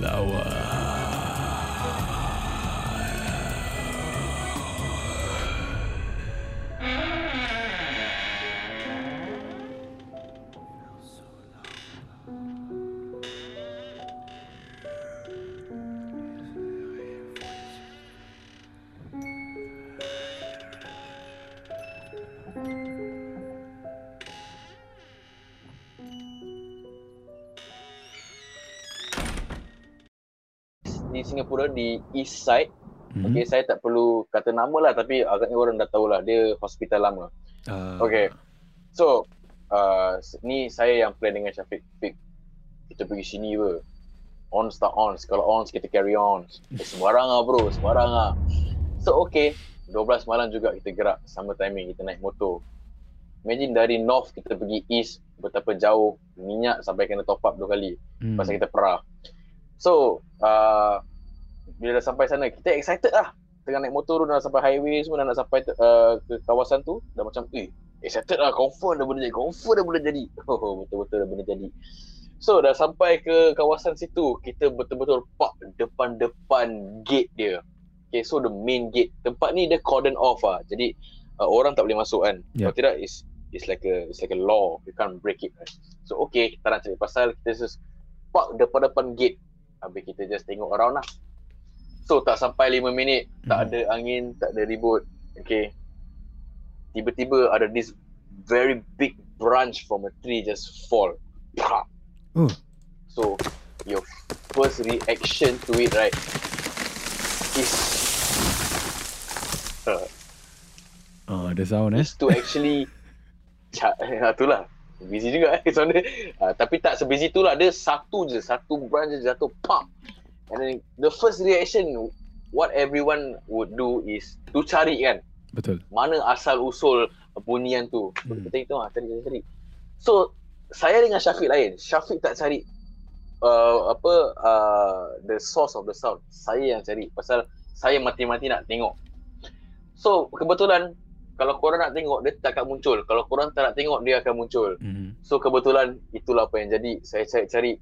lower. thank you di Singapura di East Side. Mhm. Okay, saya tak perlu kata nama lah tapi agaknya orang dah tahu lah dia hospital lama. Ah, Okay. So, uh, ni saya yang plan dengan Syafiq. Fik, kita pergi sini ber. On start on. Kalau on kita carry on. Eh, sembarang lah bro, sembarang lah. So okay, 12 malam juga kita gerak sama timing kita naik motor. Imagine dari north kita pergi east betapa jauh minyak sampai kena top up dua kali hmm. pasal kita perah. So, uh, bila dah sampai sana, kita excited lah. Tengah naik motor dah sampai highway semua, dah nak sampai uh, ke kawasan tu, dah macam, eh, excited lah, confirm dah benda jadi, confirm dah benda jadi. Oh, betul-betul dah benda jadi. So, dah sampai ke kawasan situ, kita betul-betul park depan-depan gate dia. Okay, so the main gate. Tempat ni dia cordon off lah. Jadi, uh, orang tak boleh masuk kan. Yeah. Kalau tidak, it's, it's like a it's like a law. You can't break it. Right? So, okay, kita nak cari pasal, kita just park depan-depan gate. Habis kita just tengok around lah. So tak sampai 5 minit, tak Hmm. ada angin, tak ada ribut. Okay. Tiba-tiba ada this very big branch from a tree just fall. Pah. Oh. So your first reaction to it right is uh, Ah, ada sound eh. is to actually ca- ah, itulah busy juga eh sound dia uh, tapi tak sebusy tu lah dia satu je satu branch je jatuh pam and then the first reaction what everyone would do is to cari kan? Betul. mana asal usul bunyian tu? Hmm. kita tengok ah cari cari cari so saya dengan Syafiq lain. Syafiq tak cari uh, apa uh, the source of the sound. Saya yang cari pasal saya mati-mati nak tengok. So kebetulan kalau korang nak tengok dia tak akan muncul. Kalau korang tak nak tengok dia akan muncul. Hmm. so kebetulan itulah apa yang jadi. Saya cari-cari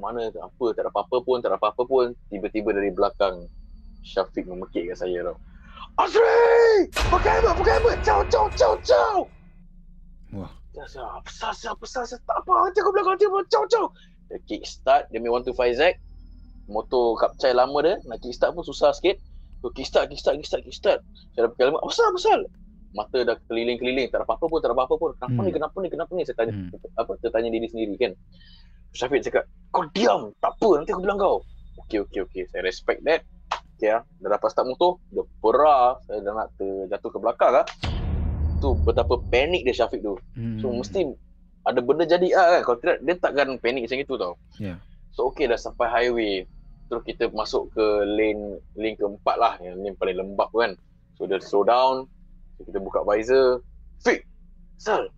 mana tak apa tak ada apa-apa pun tak ada apa-apa pun tiba-tiba dari belakang Syafiq memekik kat saya tau Azri! Pakai helmet, pakai helmet! Ciao, ciao, ciao, ciao! Wah. Besar, siap, besar, siap, tak apa, nanti aku belakang dia, ciao, ciao! Dia kickstart, dia main 125Z, motor kapcai lama dia, nak kickstart pun susah sikit. So, kickstart, kickstart, kickstart, kickstart. Saya dah pakai helmet, besar, besar! Mata dah keliling-keliling, tak ada apa-apa pun, tak ada apa-apa pun. Kenapa Hmm. ni, kenapa ni, kenapa ni? Saya tanya, Hmm. apa, saya tanya diri sendiri kan. Syafiq cakap, kau diam, tak apa, nanti aku bilang kau. Okay, okay, okay, saya respect that. Okay lah, dah dapat start motor, dia perah, saya dah nak terjatuh ke belakang lah. Tu betapa panik dia Syafiq tu. Hmm. So mesti ada benda jadi ah kan. Kalau tidak dia takkan panik macam itu tau. Ya. So okay dah sampai highway. Terus kita masuk ke lane lane keempat lah yang lane paling lembab kan. So dia slow down. So, kita buka visor. Fik! Sal!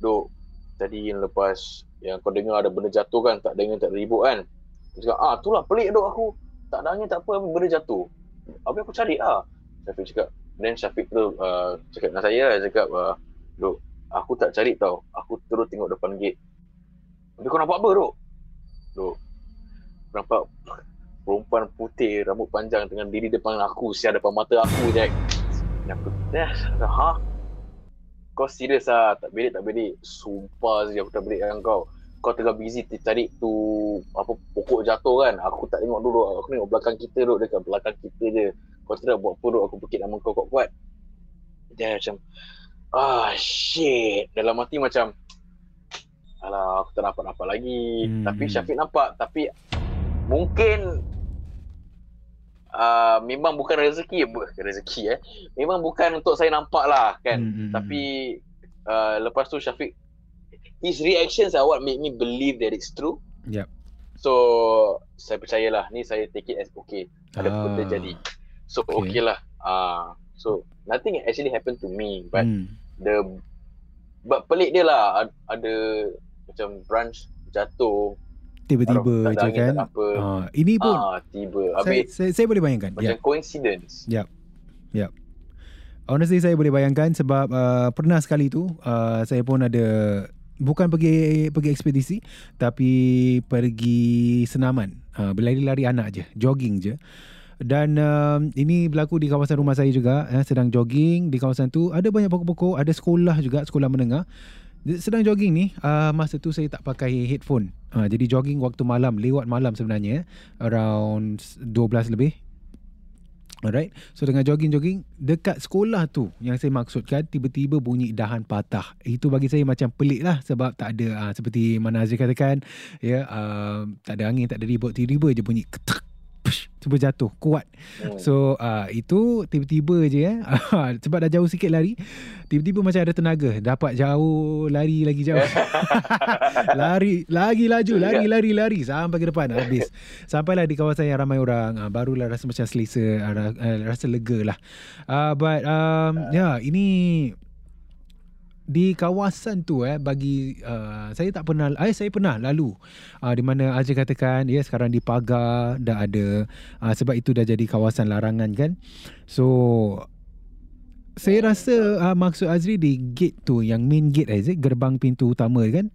Duk. Tadi yang lepas yang kau dengar ada benda jatuh kan. Tak dengar tak ribut kan. Dia cakap ah itulah pelik duk aku. Tak ada angin tak apa benda jatuh. Habis aku cari ah. Syafiq cakap. Then Syafiq tu uh, cakap dengan saya lah. Cakap uh, Duk aku tak cari tau. Aku terus tengok depan gate. Habis kau nampak apa duk? Duk. Nampak perempuan putih rambut panjang dengan diri depan aku siap depan mata aku Jack. Dan aku dah ha? Kau serius ah tak belik tak belik. Sumpah sih aku tak belik dengan kau. kau tengah busy cari tu apa pokok jatuh kan. Aku tak tengok dulu aku tengok belakang kita duduk dekat belakang kita je. Kau tidak buat apa duduk aku pekik nama kau kuat-kuat. Dia macam ah shit. Dalam hati macam alah aku tak nampak apa lagi. Hmm. tapi Syafiq nampak. Tapi mungkin uh, memang bukan rezeki rezeki eh memang bukan untuk saya nampak lah kan hmm. hmm tapi uh, lepas tu Syafiq his reactions are what make me believe that it's true. Yep. So saya percayalah ni saya take it as okay ada ah, benda jadi. So okay, okay lah. Ah uh, so nothing actually happened to me but hmm. the but pelik dia lah ada, ada macam branch jatuh tiba-tiba je kan. Uh, ini pun uh, tiba. Habis saya, saya, saya boleh bayangkan. Macam yep. coincidence. Yep. Yep. Honestly saya boleh bayangkan sebab uh, pernah sekali tu uh, saya pun ada bukan pergi pergi ekspedisi tapi pergi senaman uh, berlari-lari anak je jogging je dan uh, ini berlaku di kawasan rumah saya juga eh, sedang jogging di kawasan tu ada banyak pokok-pokok ada sekolah juga sekolah menengah sedang jogging ni uh, masa tu saya tak pakai headphone uh, jadi jogging waktu malam lewat malam sebenarnya around 12 lebih Alright. So dengan jogging-jogging dekat sekolah tu yang saya maksudkan tiba-tiba bunyi dahan patah. Itu bagi saya macam pelik lah sebab tak ada uh, seperti mana Azri katakan ya uh, tak ada angin, tak ada ribut, tiba-tiba je bunyi ketak cuba jatuh kuat. Hmm. So uh, itu tiba-tiba je eh sebab dah jauh sikit lari, tiba-tiba macam ada tenaga, dapat jauh lari lagi jauh. lari lagi laju, lari lari lari sampai ke depan habis. Sampailah di kawasan yang ramai orang, uh, barulah rasa macam selesa, uh, rasa lega lah. Uh, but um, ya yeah, ini di kawasan tu eh bagi uh, saya tak pernah eh saya pernah lalu. Uh, di mana Azri katakan ya sekarang di pagar dah ada. Uh, sebab itu dah jadi kawasan larangan kan? So saya rasa uh, maksud Azri di gate tu yang main gate eh gerbang pintu utama kan?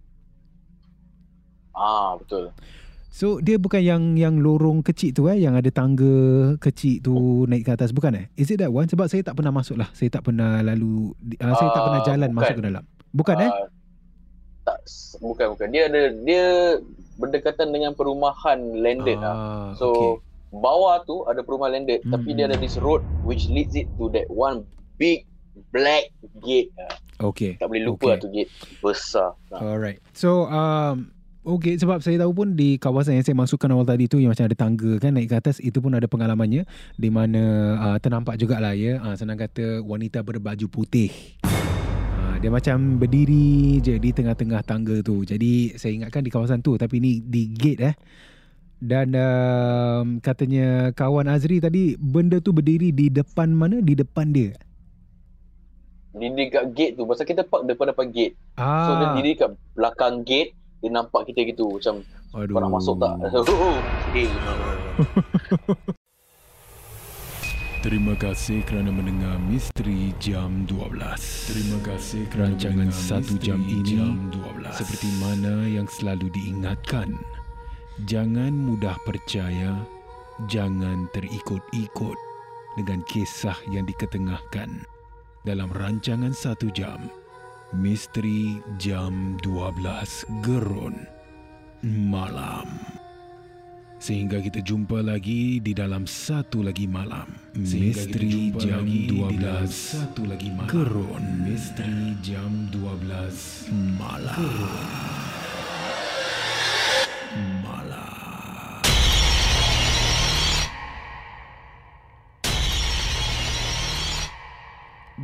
Ah betul So dia bukan yang yang lorong kecil tu eh yang ada tangga kecil tu naik ke atas bukan eh? Is it that one? Sebab saya tak pernah masuk lah. Saya tak pernah lalu uh, uh, saya tak pernah ah, jalan bukan. masuk ke dalam. Bukan uh, eh? Tak bukan bukan. Dia ada dia berdekatan dengan perumahan landed uh, lah. So okay. bawah tu ada perumahan landed hmm. tapi dia ada this road which leads it to that one big black gate. Okay. Tak boleh lupa okay. lah tu gate besar. Alright. So um Okey sebab saya tahu pun di kawasan yang saya masukkan awal tadi tu yang macam ada tangga kan naik ke atas itu pun ada pengalamannya di mana uh, ternampak jugalah ya uh, senang kata wanita berbaju putih. Uh, dia macam berdiri je di tengah-tengah tangga tu. Jadi saya ingatkan di kawasan tu tapi ni di gate eh. Dan uh, katanya kawan Azri tadi benda tu berdiri di depan mana? Di depan dia. Di dekat gate tu. Pasal kita park depan-depan gate. Ah. So dia diri kat belakang gate dia nampak kita gitu macam Aduh. kau nak masuk tak hey. Terima kasih kerana mendengar Misteri Jam 12. Terima kasih kerana rancangan satu jam ini jam 12. seperti mana yang selalu diingatkan. Jangan mudah percaya, jangan terikut-ikut dengan kisah yang diketengahkan dalam rancangan satu jam. Misteri Jam 12 Gerun Malam. Sehingga kita jumpa lagi di dalam satu lagi malam. Misteri Jam 12 satu lagi malam. Gerun. Misteri Jam 12 Malam Gerun